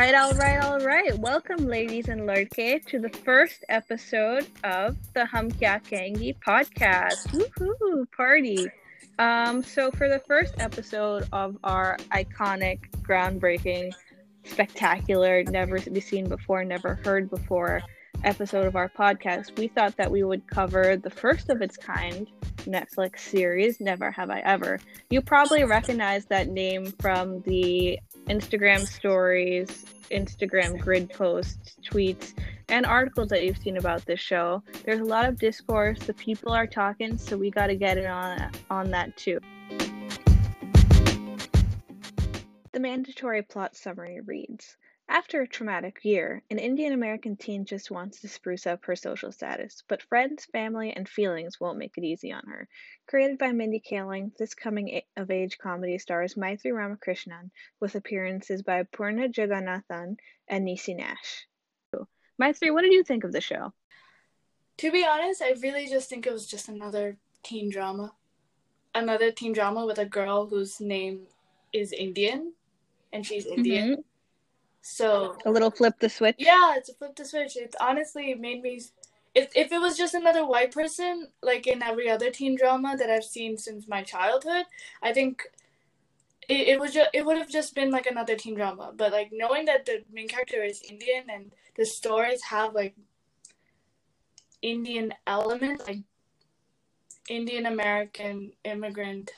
right, all right, all right. Welcome, ladies and lordke, to the first episode of the Hum Kya Kahengi podcast. Woohoo! Party. Um, so for the first episode of our iconic, groundbreaking, spectacular, never be seen before, never heard before episode of our podcast, we thought that we would cover the first of its kind Netflix series, Never Have I Ever. You probably recognize that name from the Instagram stories, Instagram grid posts, tweets, and articles that you've seen about this show. There's a lot of discourse. The people are talking, so we got to get it on on that too. The mandatory plot summary reads after a traumatic year, an Indian American teen just wants to spruce up her social status, but friends, family, and feelings won't make it easy on her. Created by Mindy Kaling, this coming of age comedy stars Maitri Ramakrishnan with appearances by Poorna Jagannathan and Niecy Nash. Maitri, what did you think of the show? To be honest, I really just think it was just another teen drama. Another teen drama with a girl whose name is Indian and she's Indian. Mm-hmm so a little flip the switch. Yeah, it's a flip the switch. It honestly made me. If if it was just another white person, like in every other teen drama that I've seen since my childhood, I think it, it was just it would have just been like another teen drama. But like knowing that the main character is Indian and the stories have like Indian elements, like Indian American immigrant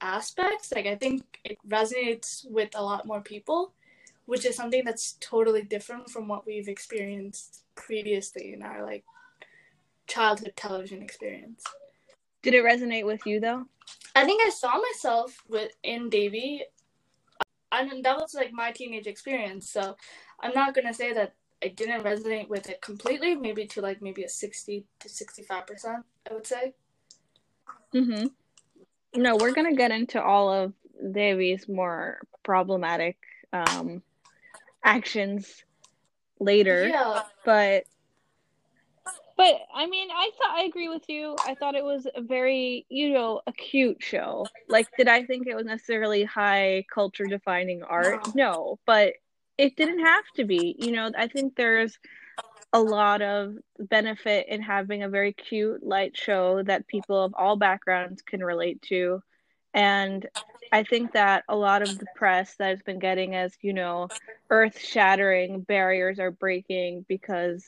aspects, like I think it resonates with a lot more people which is something that's totally different from what we've experienced previously in our like childhood television experience. Did it resonate with you though? I think I saw myself with in Devi. And that was like my teenage experience. So I'm not gonna say that I didn't resonate with it completely. Maybe to like maybe a sixty to sixty five percent. I would say. Mhm. No, we're gonna get into all of Devi's more problematic um, actions later. Yeah. But but I mean, I thought I agree with you. I thought it was a very, you know, a cute show. Like, did I think it was necessarily high culture defining art? No. no, but it didn't have to be. You know, I think there's a lot of benefit in having a very cute, light show that people of all backgrounds can relate to. And I think that a lot of the press that has been getting as, you know, earth shattering barriers are breaking because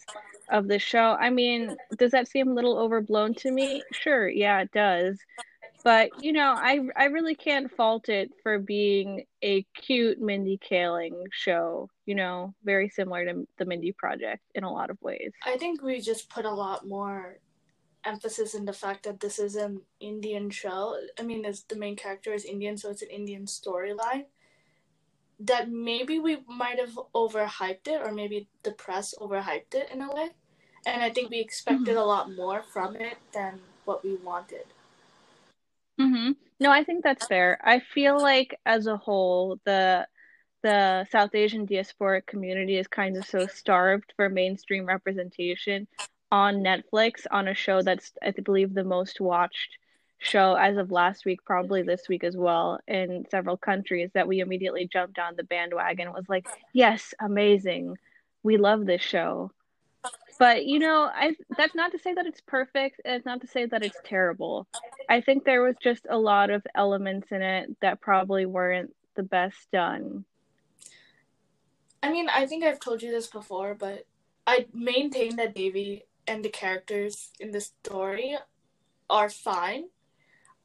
of the show. I mean, does that seem a little overblown to me? Sure, yeah, it does. But, you know, I I really can't fault it for being a cute Mindy Kaling show, you know, very similar to the Mindy Project in a lot of ways. I think we just put a lot more emphasis in the fact that this is an Indian show. I mean, as the main character is Indian, so it's an Indian storyline. That maybe we might have overhyped it, or maybe the press overhyped it in a way. And I think we expected mm-hmm. a lot more from it than what we wanted. Mm-hmm. No, I think that's fair. I feel like as a whole, the the South Asian diasporic community is kind of so starved for mainstream representation on Netflix on a show that's I believe the most watched show as of last week, probably this week as well, in several countries that we immediately jumped on the bandwagon. It was like, yes, amazing. We love this show. But you know, I that's not to say that it's perfect, and it's not to say that it's terrible. I think there was just a lot of elements in it that probably weren't the best done. I mean, I think I've told you this before, but I maintain that Devi and the characters in the story are fine.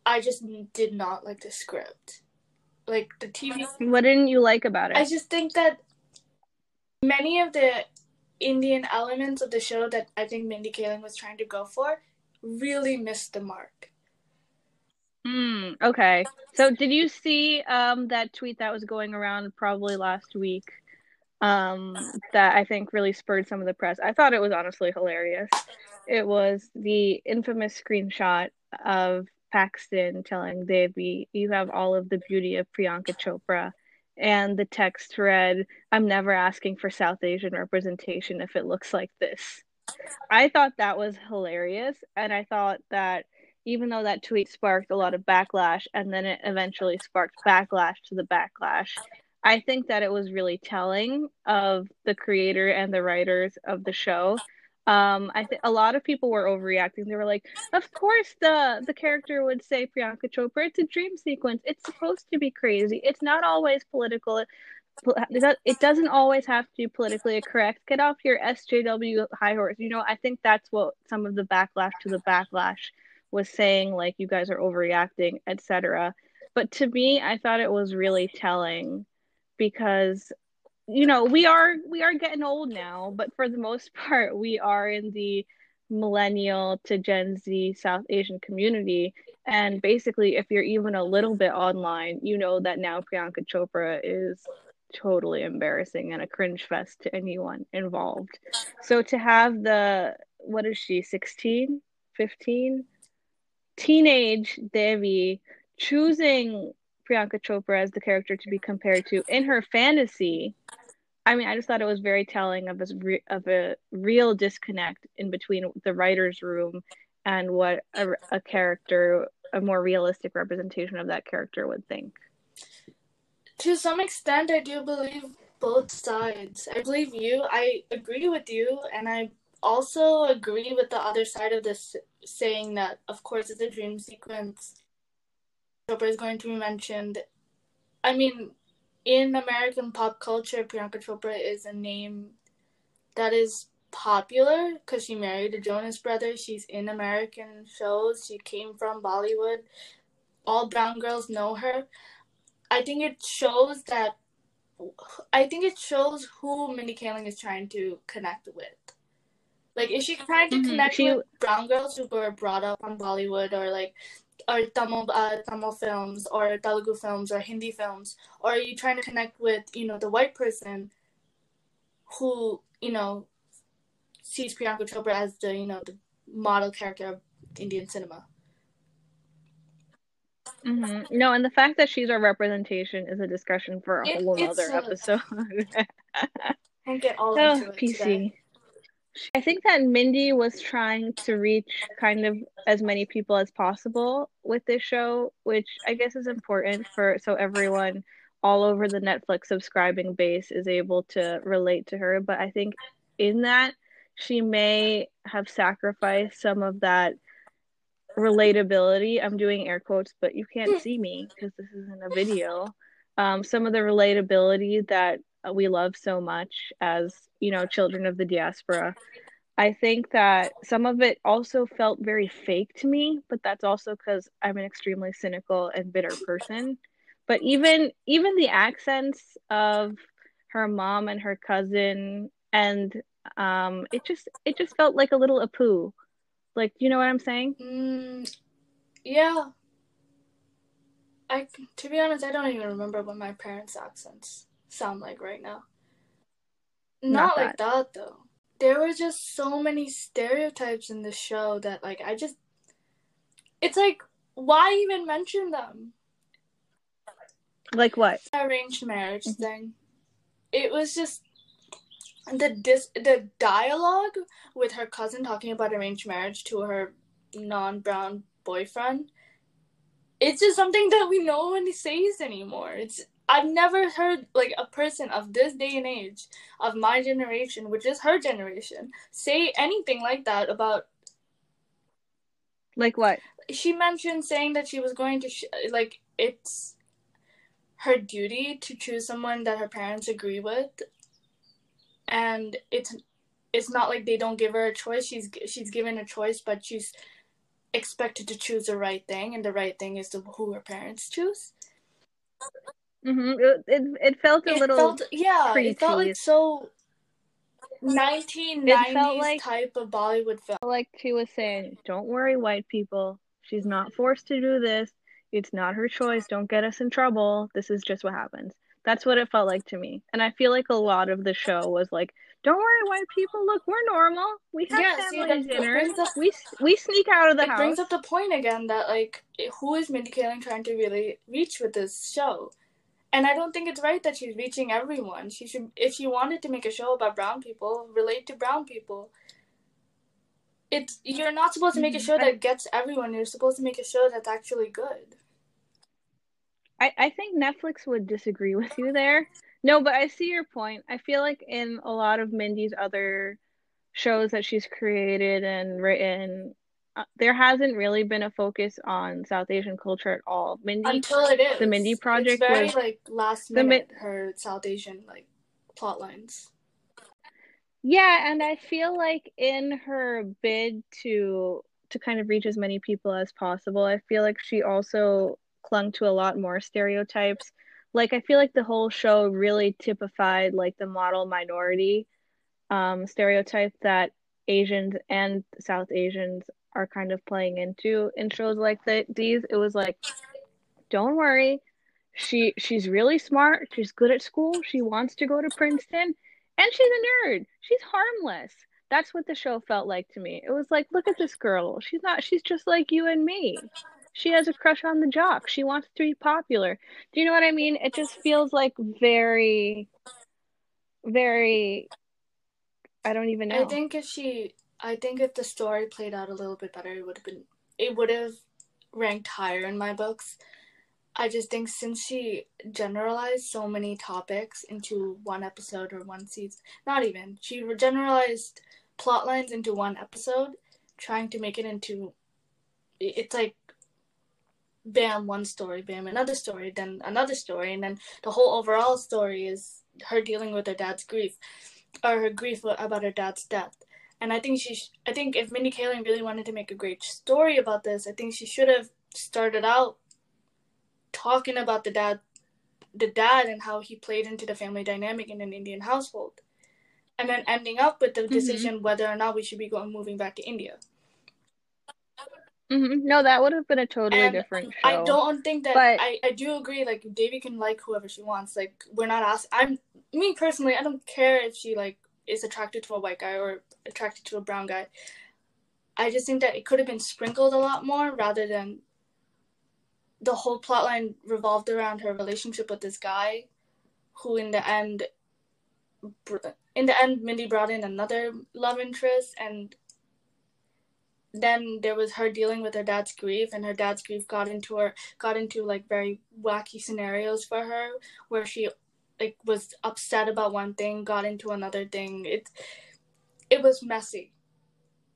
I just did not like the script. Like the TV. What didn't you like about it? I just think that many of the Indian elements of the show that I think Mindy Kaling was trying to go for really missed the mark. Hmm. Okay. So, did you see um, that tweet that was going around probably last week um, that I think really spurred some of the press. I thought it was honestly hilarious. It was the infamous screenshot of Paxton telling Devi, You have all of the beauty of Priyanka Chopra. And the text read, I'm never asking for South Asian representation if it looks like this. I thought that was hilarious. And I thought that even though that tweet sparked a lot of backlash and then it eventually sparked backlash to the backlash, I think that it was really telling of the creator and the writers of the show. Um, I think a lot of people were overreacting. They were like, "Of course, the the character would say Priyanka Chopra. It's a dream sequence. It's supposed to be crazy. It's not always political. It doesn't always have to be politically correct. Get off your SJW high horse. You know, I think that's what some of the backlash to the backlash was saying. Like, you guys are overreacting, etc. But to me, I thought it was really telling because you know we are we are getting old now but for the most part we are in the millennial to gen z south asian community. And basically if you're even a little bit online you know that now priyanka chopra is totally embarrassing and a cringe fest to anyone involved. So to have the what is she 16 15 teenage devi choosing Priyanka Chopra as the character to be compared to in her fantasy. I mean, I just thought it was very telling of a re- of a real disconnect in between the writer's room and what a, a character, a more realistic representation of that character would think. To some extent, I do believe both sides. I believe you. I agree with you, and I also agree with the other side of this, saying that, of course, it's a dream sequence Chopra is going to be mentioned. I mean, in American pop culture, Priyanka Chopra is a name that is popular because she married a Jonas brother. She's in American shows. She came from Bollywood. All brown girls know her. I think it shows that. I think it shows who Mindy Kaling is trying to connect with. Like, is she trying to mm-hmm. connect she... with brown girls who were brought up on Bollywood or like or Tamil uh, Tamil films or Telugu films or Hindi films, or are you trying to connect with you know the white person who you know sees Priyanka Chopra as the you know the model character of Indian cinema? Mm-hmm. No, and the fact that she's our representation is a discussion for a it, whole other episode. I'll get all oh, into it PC. Today. I think that Mindy was trying to reach kind of as many people as possible with this show, which I guess is important for so everyone all over the Netflix subscribing base is able to relate to her. But I think in that, she may have sacrificed some of that relatability. I'm doing air quotes, but you can't see me because this isn't a video. Um, some of the relatability that we love so much as you know children of the diaspora. I think that some of it also felt very fake to me but that's also because i'm an extremely cynical and bitter person. But even even the accents of her mom and her cousin and um it just it just felt like a little apu like you know what i'm saying? Mm, yeah. I to be honest i don't even remember what my parents accents sound like right now not, Not like that though. There were just so many stereotypes in the show that like I just it's like why even mention them? Like what? Arranged marriage mm-hmm. thing. It was just the dis the dialogue with her cousin talking about arranged marriage to her non-brown boyfriend. It's just something that we no one says anymore. It's I've never heard like a person of this day and age of my generation, which is her generation, say anything like that about. Like what? She mentioned saying that she was going to sh- like it's her duty to choose someone that her parents agree with, and it's it's not like they don't give her a choice. She's she's given a choice, but she's expected to choose the right thing, and the right thing is the, who her parents choose. Mm-hmm. It, it, it felt a it little felt, yeah preachy. it felt like so 1990s like, type of Bollywood film. Like she was saying, don't worry, white people. She's not forced to do this. It's not her choice. Don't get us in trouble. This is just what happens. That's what it felt like to me. And I feel like a lot of the show was like, don't worry, white people. Look, we're normal. We have family dinners. Up, we we sneak out of the it house. It brings up the point again that like, who is Mindy Kaling trying to really reach with this show? And I don't think it's right that she's reaching everyone. She should, if she wanted to make a show about brown people, relate to brown people. It's you're not supposed to make a mm-hmm. show that gets everyone. You're supposed to make a show that's actually good. I, I think Netflix would disagree with you there. No, but I see your point. I feel like in a lot of Mindy's other shows that she's created and written, uh, there hasn't really been a focus on South Asian culture at all. Mindy, until it is the Mindy project it's very was like last minute. her South Asian like plot lines. Yeah, and I feel like in her bid to to kind of reach as many people as possible, I feel like she also clung to a lot more stereotypes. Like I feel like the whole show really typified like the model minority um stereotype that Asians and South Asians are kind of playing into in shows like that these. It was like, don't worry, she she's really smart, she's good at school, she wants to go to Princeton and she's a nerd. She's harmless. That's what the show felt like to me. It was like, look at this girl. She's not, she's just like you and me. She has a crush on the jock. She wants to be popular. Do you know what I mean? It just feels like very, very, I don't even know. I think if she, I think if the story played out a little bit better, it would have been, it would have ranked higher in my books. I just think since she generalized so many topics into one episode or one season, not even, she generalized plot lines into one episode, trying to make it into, it's like, bam, one story, bam, another story, then another story, and then the whole overall story is her dealing with her dad's grief, or her grief about her dad's death. And I think she, sh- I think if Mindy Kaling really wanted to make a great story about this, I think she should have started out talking about the dad the dad and how he played into the family dynamic in an Indian household. And then ending up with the mm-hmm. decision mm-hmm. whether or not we should be going moving back to India. Mm-hmm. No, that would have been a totally and different show. I don't think that but... I, I do agree. Like Devi can like whoever she wants. Like we're not asking. I'm me personally. I don't care if she like is attracted to a white guy or attracted to a brown guy. I just think that it could have been sprinkled a lot more rather than the whole plotline revolved around her relationship with this guy, who in the end, in the end, Mindy brought in another love interest, and then there was her dealing with her dad's grief, and her dad's grief got into her got into like very wacky scenarios for her, where she like was upset about one thing, got into another thing. It it was messy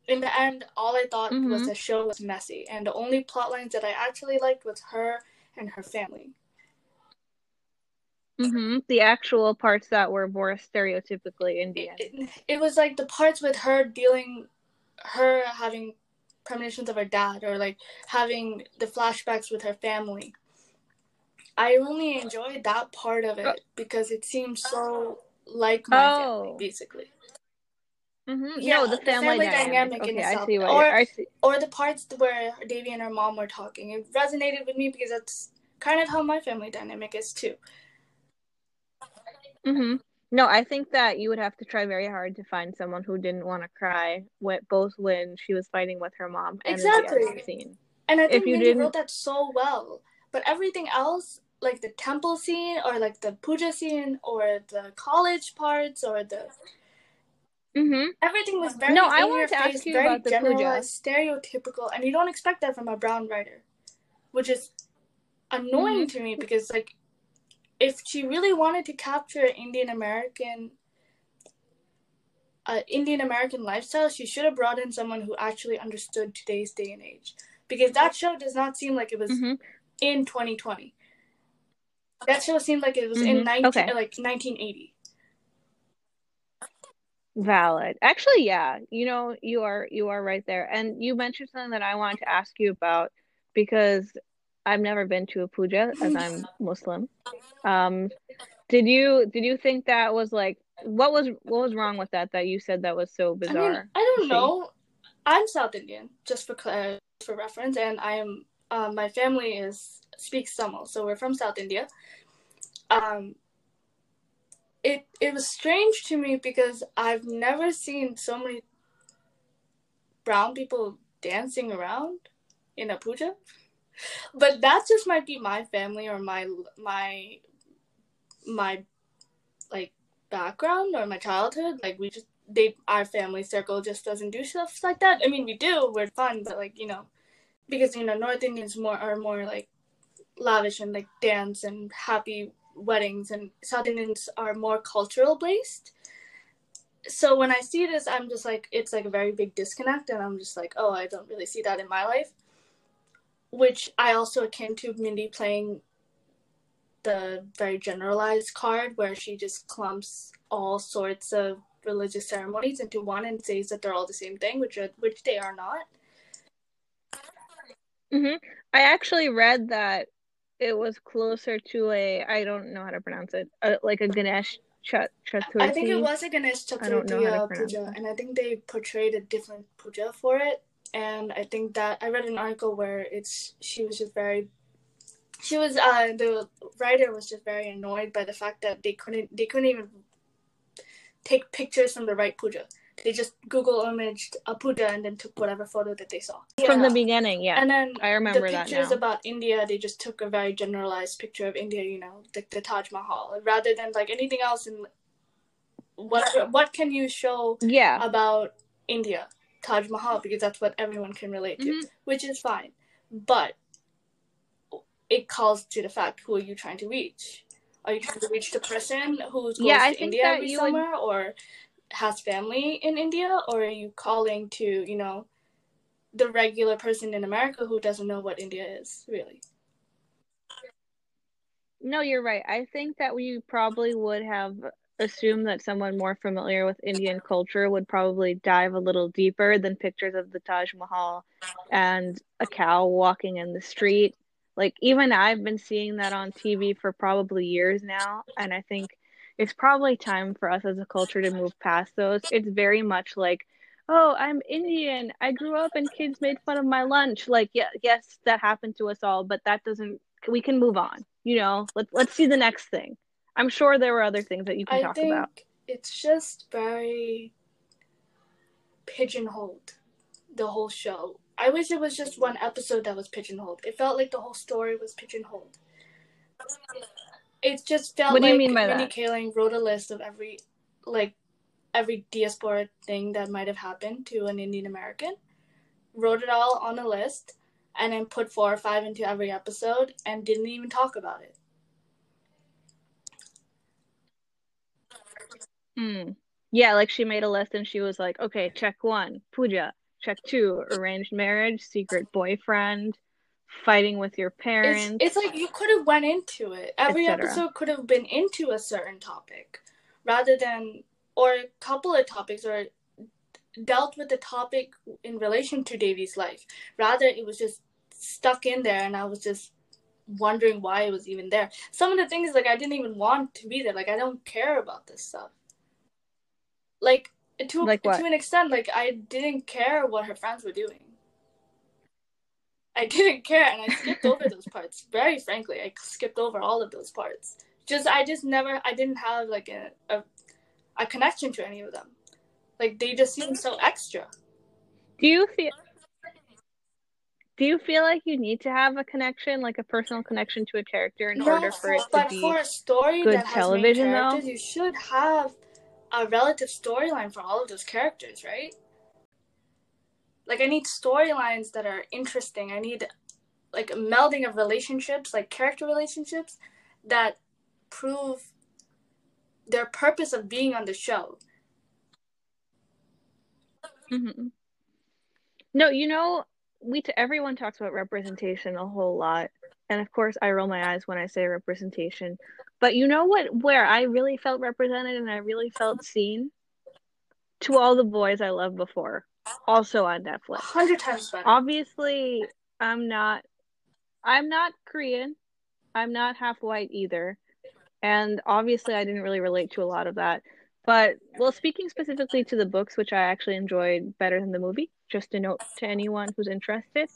in the end, all I thought mm-hmm. was the show was messy, and the only plot lines that I actually liked was her and her family. Mm-hmm. The actual parts that were more stereotypically Indian. It, it, it, was like the parts with her dealing, her having premonitions of her dad, or like having the flashbacks with her family. I only enjoyed that part of it oh. because it seemed so like my oh. family, basically. Mm-hmm. Yeah, no, the family, the family dynamic. dynamic okay, in itself. I see what or, I see. Or the parts where Devi and her mom were talking. It resonated with me because that's kind of how my family dynamic is too. Mm-hmm. No, I think that you would have to try very hard to find someone who didn't want to cry, with, both when she was fighting with her mom and exactly. the scene. And I think if you didn't... wrote that so well. But everything else, like the temple scene, or like the puja scene, or the college parts, or the Mm-hmm. Everything was very no. I wanted to face, ask you about the puja. stereotypical, and you don't expect that from a brown writer, which is annoying mm-hmm. to me because like, if she really wanted to capture Indian American, uh, Indian American lifestyle, she should have brought in someone who actually understood today's day and age, because that show does not seem like it was mm-hmm. in 2020. That show seemed like it was in 19 mm-hmm. okay. like 1980. Valid. Actually, yeah. You know, you are you are right there. And you mentioned something that I wanted to ask you about because I've never been to a puja as I'm Muslim. Um did you did you think that was like what was what was wrong with that that you said that was so bizarre? I, mean, I don't know. I'm South Indian, just for for reference, and I am um, my family is speaks Tamil, so we're from South India. Um, it it was strange to me because I've never seen so many brown people dancing around in a puja. But that just might be my family or my my my like background or my childhood. Like we just they our family circle just doesn't do stuff like that. I mean we do, we're fun, but like, you know, because you know, North Indians more are more like lavish and like dance and happy weddings, and South Indians are more cultural based. So when I see this, I'm just like, it's like a very big disconnect, and I'm just like, oh, I don't really see that in my life. Which I also akin to Mindy playing the very generalized card where she just clumps all sorts of religious ceremonies into one and says that they're all the same thing, which are, which they are not. Mm-hmm. I actually read that it was closer to a I don't know how to pronounce it, like a Ganesh Chat Chaturthi. I think it was a Ganesh Chaturthi puja, and I think they portrayed a different puja for it. And I think that I read an article where it's she was just very she was uh the writer was just very annoyed by the fact that they couldn't they couldn't even take pictures from the right puja. They just Google imaged a puja and then took whatever photo that they saw from the beginning. Yeah, and then I remember the pictures about India. They just took a very generalized picture of India. You know, the, the Taj Mahal, rather than like anything else. In what what can you show? Yeah. about India, Taj Mahal, because that's what everyone can relate to, mm-hmm. which is fine. But it calls to the fact who are you trying to reach? Are you trying to reach the person who's goes yeah, to India every summer would... or has family in India, or are you calling to you know the regular person in America who doesn't know what India is really? No, you're right. I think that we probably would have assumed that someone more familiar with Indian culture would probably dive a little deeper than pictures of the Taj Mahal and a cow walking in the street like even I've been seeing that on TV for probably years now, and I think it's probably time for us as a culture to move past those. It's very much like, oh, I'm Indian. I grew up and kids made fun of my lunch. Like, yeah, yes, that happened to us all, but that doesn't. We can move on. You know, let's let's see the next thing. I'm sure there were other things that you can I talk think about. It's just very pigeonholed, the whole show. I wish it was just one episode that was pigeonholed. It felt like the whole story was pigeonholed. It just felt what do like you mean by Mindy that? Kaling wrote a list of every like every diaspora thing that might have happened to an Indian American, wrote it all on a list, and then put four or five into every episode and didn't even talk about it. Hmm. Yeah, like she made a list and she was like, okay, check one, puja, check two arranged marriage secret boyfriend fighting with your parents it's, it's like you could have went into it. Every episode could have been into a certain topic rather than or a couple of topics or dealt with the topic in relation to Devi's life. Rather it was just stuck in there and i was just wondering why it was even there. Some of the things like i didn't even want to be there. Like i don't care about this stuff. Like to like to an extent, like I didn't care what her friends were doing. I didn't care, and I skipped over those parts. Very frankly, I skipped over all of those parts. Just I just never, I didn't have like a a, a connection to any of them. Like they just seemed so extra. Do you feel? Do you feel like you need to have a connection, like a personal connection to a character, in no, order for it to be for a story good television? Though you should have a relative storyline for all of those characters, right? Like I need storylines that are interesting. I need like a melding of relationships, like character relationships that prove their purpose of being on the show. Mm-hmm. No, you know, we t- everyone talks about representation a whole lot, and of course, I roll my eyes when I say representation. But you know what? Where I really felt represented and I really felt seen to all the boys I loved before, also on Netflix. Hundred times better. Obviously, I'm not. I'm not Korean. I'm not half white either, and obviously, I didn't really relate to a lot of that. But well, speaking specifically to the books, which I actually enjoyed better than the movie, just a note to anyone who's interested.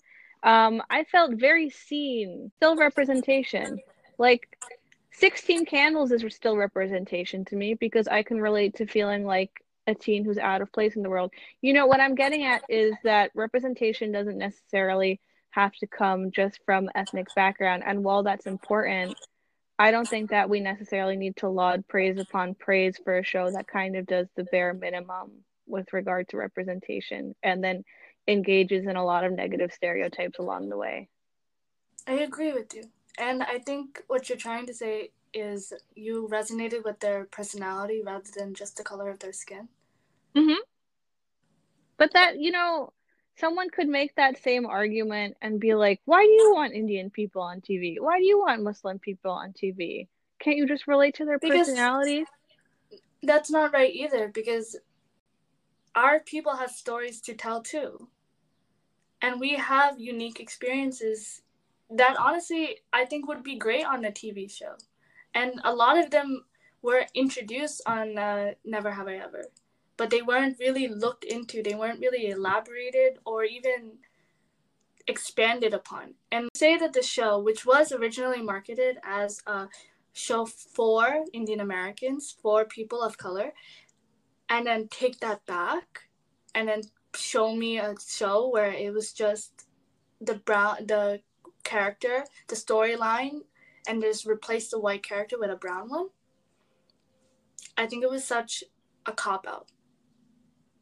Um, I felt very seen, still representation. Like 16 candles is still representation to me because I can relate to feeling like a teen who's out of place in the world. You know, what I'm getting at is that representation doesn't necessarily have to come just from ethnic background. And while that's important, I don't think that we necessarily need to laud praise upon praise for a show that kind of does the bare minimum with regard to representation and then engages in a lot of negative stereotypes along the way. I agree with you. And I think what you're trying to say is you resonated with their personality rather than just the color of their skin. Mhm. But that, you know, someone could make that same argument and be like, "Why do you want Indian people on TV? Why do you want Muslim people on TV? Can't you just relate to their because personalities?" That's not right either because our people have stories to tell too. And we have unique experiences that honestly I think would be great on a TV show. And a lot of them were introduced on uh, Never Have I Ever, but they weren't really looked into, they weren't really elaborated or even expanded upon. And say that the show, which was originally marketed as a show for Indian Americans, for people of color, and then take that back and then show me a show where it was just the brown the character, the storyline, and just replace the white character with a brown one. I think it was such a cop out.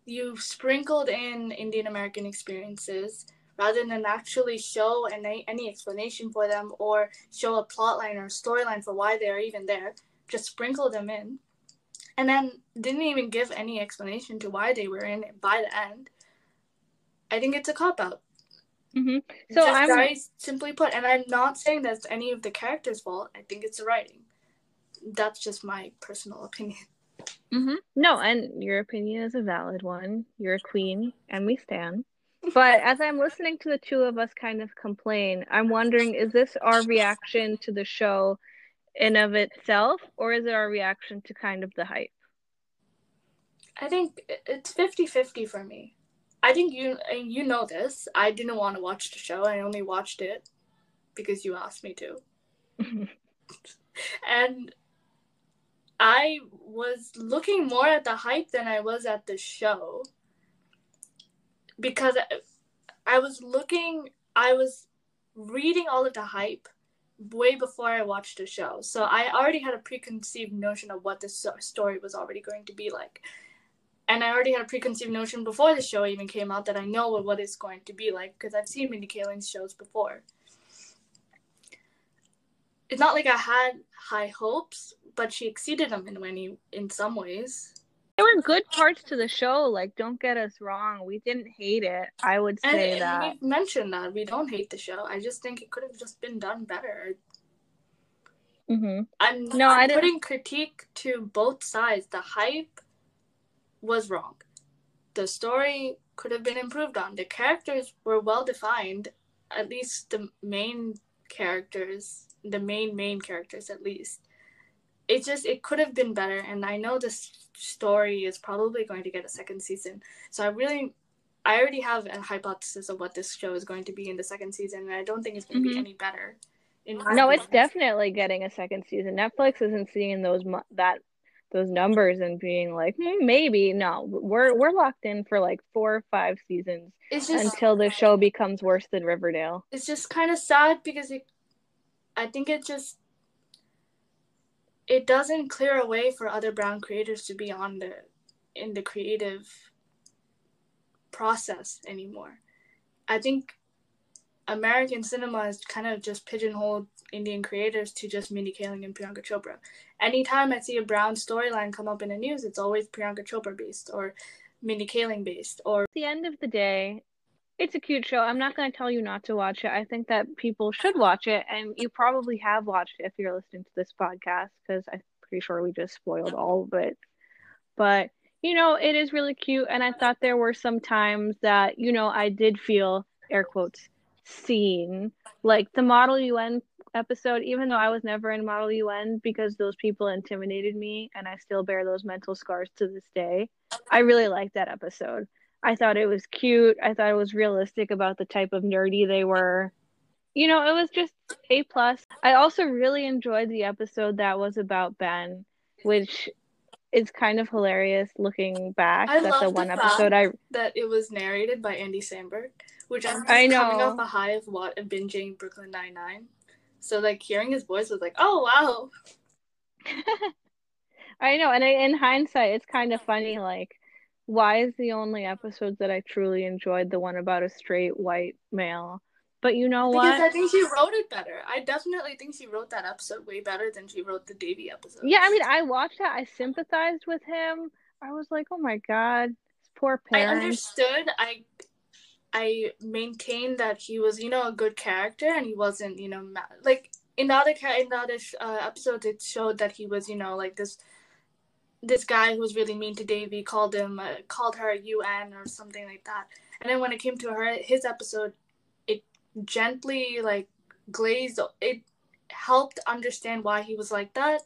You sprinkled in Indian American experiences rather than actually show any, any explanation for them or show a plot line or storyline for why they're even there. Just sprinkle them in. And then didn't even give any explanation to why they were in it by the end. I think it's a cop out. Mm-hmm. So Just I'm very simply put, and I'm not saying that's any of the characters' fault. I think it's the writing. That's just my personal opinion. Mm-hmm. No, and your opinion is a valid one. You're a queen, and we stand. But as I'm listening to the two of us kind of complain, I'm wondering: is this our reaction to the show in of itself, or is it our reaction to kind of the hype? I think it's 50-50 for me. I think you you know this. I didn't want to watch the show. I only watched it because you asked me to. and I was looking more at the hype than I was at the show because I was looking I was reading all of the hype way before I watched the show. So I already had a preconceived notion of what this story was already going to be like and I already had a preconceived notion before the show even came out that I know what it's going to be like because I've seen Mindy Kaling's shows before. It's not like I had high hopes, but she exceeded them in many in some ways. There were good parts to the show. Like, don't get us wrong, we didn't hate it. I would say and, that. And we mentioned that we don't hate the show. I just think it could have just been done better. Mm-hmm. I'm no, I'm I putting critique to both sides. The hype was wrong. The story could have been improved on. The characters were well defined, at least the main characters, the main main characters at least. It just it could have been better and I know this story is probably going to get a second season. So I really I already have a hypothesis of what this show is going to be in the second season and I don't think it's going to mm-hmm. be any better. no, it's definitely getting a second season. Netflix isn't seeing those that those numbers and being like hmm, maybe no we're we're locked in for like four or five seasons just, until the show becomes worse than riverdale it's just kind of sad because it i think it just it doesn't clear a way for other brown creators to be on the in the creative process anymore i think american cinema is kind of just pigeonholed Indian creators to just Mindy Kaling and Priyanka Chopra. Anytime I see a brown storyline come up in the news, it's always Priyanka Chopra based or Mindy Kaling based. Or at the end of the day, it's a cute show. I'm not going to tell you not to watch it. I think that people should watch it, and you probably have watched it if you're listening to this podcast because I'm pretty sure we just spoiled all of it. But you know, it is really cute, and I thought there were some times that you know I did feel air quotes seen, like the Model UN episode, even though I was never in Model UN because those people intimidated me and I still bear those mental scars to this day. I really liked that episode. I thought it was cute. I thought it was realistic about the type of nerdy they were. You know, it was just A plus. I also really enjoyed the episode that was about Ben, which is kind of hilarious looking back. I That's the one the episode I that it was narrated by Andy Samberg, which I'm I know. coming off a high of what of binging Brooklyn Nine Nine. So like hearing his voice was like, oh wow. I know, and in hindsight, it's kind of funny. Like, why is the only episodes that I truly enjoyed the one about a straight white male But you know because what? Because I think she wrote it better. I definitely think she wrote that episode way better than she wrote the Devi episode. Yeah, I mean, I watched that. I sympathized with him. I was like, oh my god, poor parents. I understood. I I maintained that he was, you know, a good character, and he wasn't, you know, ma- like in the other in the other uh, episodes, it showed that he was, you know, like this this guy who was really mean to Devi called him uh, called her UN or something like that. And then when it came to her his episode, it gently like glazed it helped understand why he was like that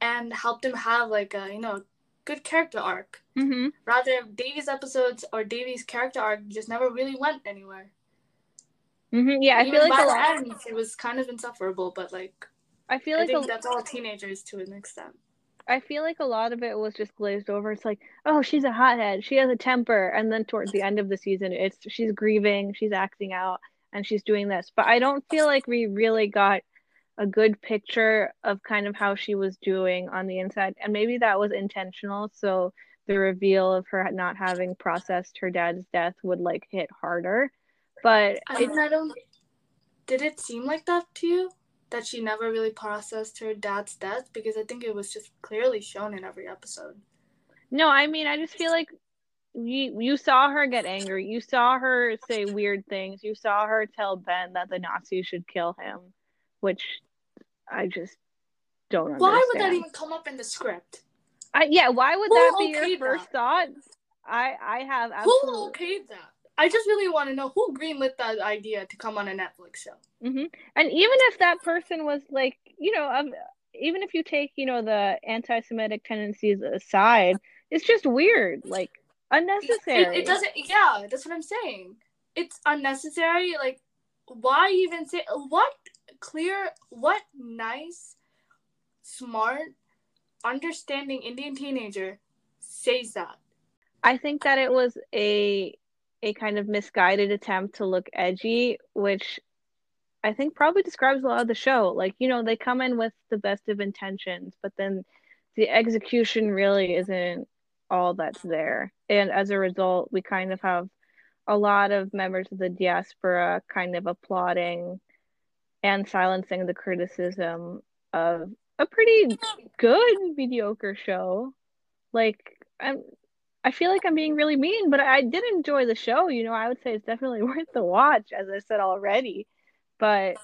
and helped him have like a you know good character arc. Mm-hmm. Rather, Devi's episodes or Devi's character arc just never really went anywhere. Mm-hmm. Yeah, I Even feel like a lot. End, it was kind of insufferable, but like I feel like I think a... that's all teenagers to an extent. I feel like a lot of it was just glazed over. It's like, oh, she's a hothead. She has a temper. And then towards the end of the season, it's she's grieving, she's acting out, and she's doing this. But I don't feel like we really got a good picture of kind of how she was doing on the inside. And maybe that was intentional. So the reveal of her not having processed her dad's death would like hit harder. But I, I don't. Did it seem like that to you? That she never really processed her dad's death because I think it was just clearly shown in every episode. No, I mean I just feel like you you saw her get angry. You saw her say weird things. You saw her tell Ben that the Nazis should kill him, which I just don't understand. Why would that even come up in the script? I, yeah, why would Who that be your first that? thought? I I have absolutely Who okayed that? I just really want to know who greenlit that idea to come on a Netflix show. Mm-hmm. And even if that person was like, you know, um, even if you take, you know, the anti-Semitic tendencies aside, it's just weird, like unnecessary. It, it doesn't. Yeah, that's what I'm saying. It's unnecessary. Like, why even say what clear, what nice, smart, understanding Indian teenager says that? I think that it was a a kind of misguided attempt to look edgy, which I think probably describes a lot of the show. Like, you know, they come in with the best of intentions, but then the execution really isn't all that's there. And as a result, we kind of have a lot of members of the diaspora kind of applauding and silencing the criticism of a pretty good mediocre show. Like, I'm I feel like I'm being really mean, but I did enjoy the show. You know, I would say it's definitely worth the watch, as I said already. But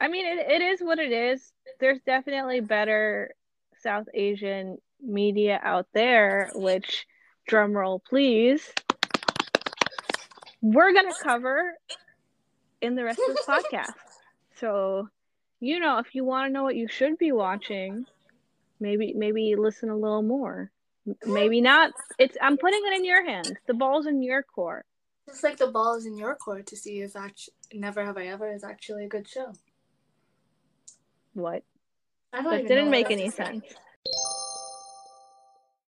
I mean, it, it is what it is. There's definitely better South Asian media out there, which, drumroll please, we're going to cover in the rest of the podcast. So, you know, if you want to know what you should be watching, maybe maybe listen a little more. Maybe not. It's I'm putting it in your hands. The ball's in your court. It's like the ball is in your court to see if actually Never Have I Ever is actually a good show. What? I don't that didn't make any sense.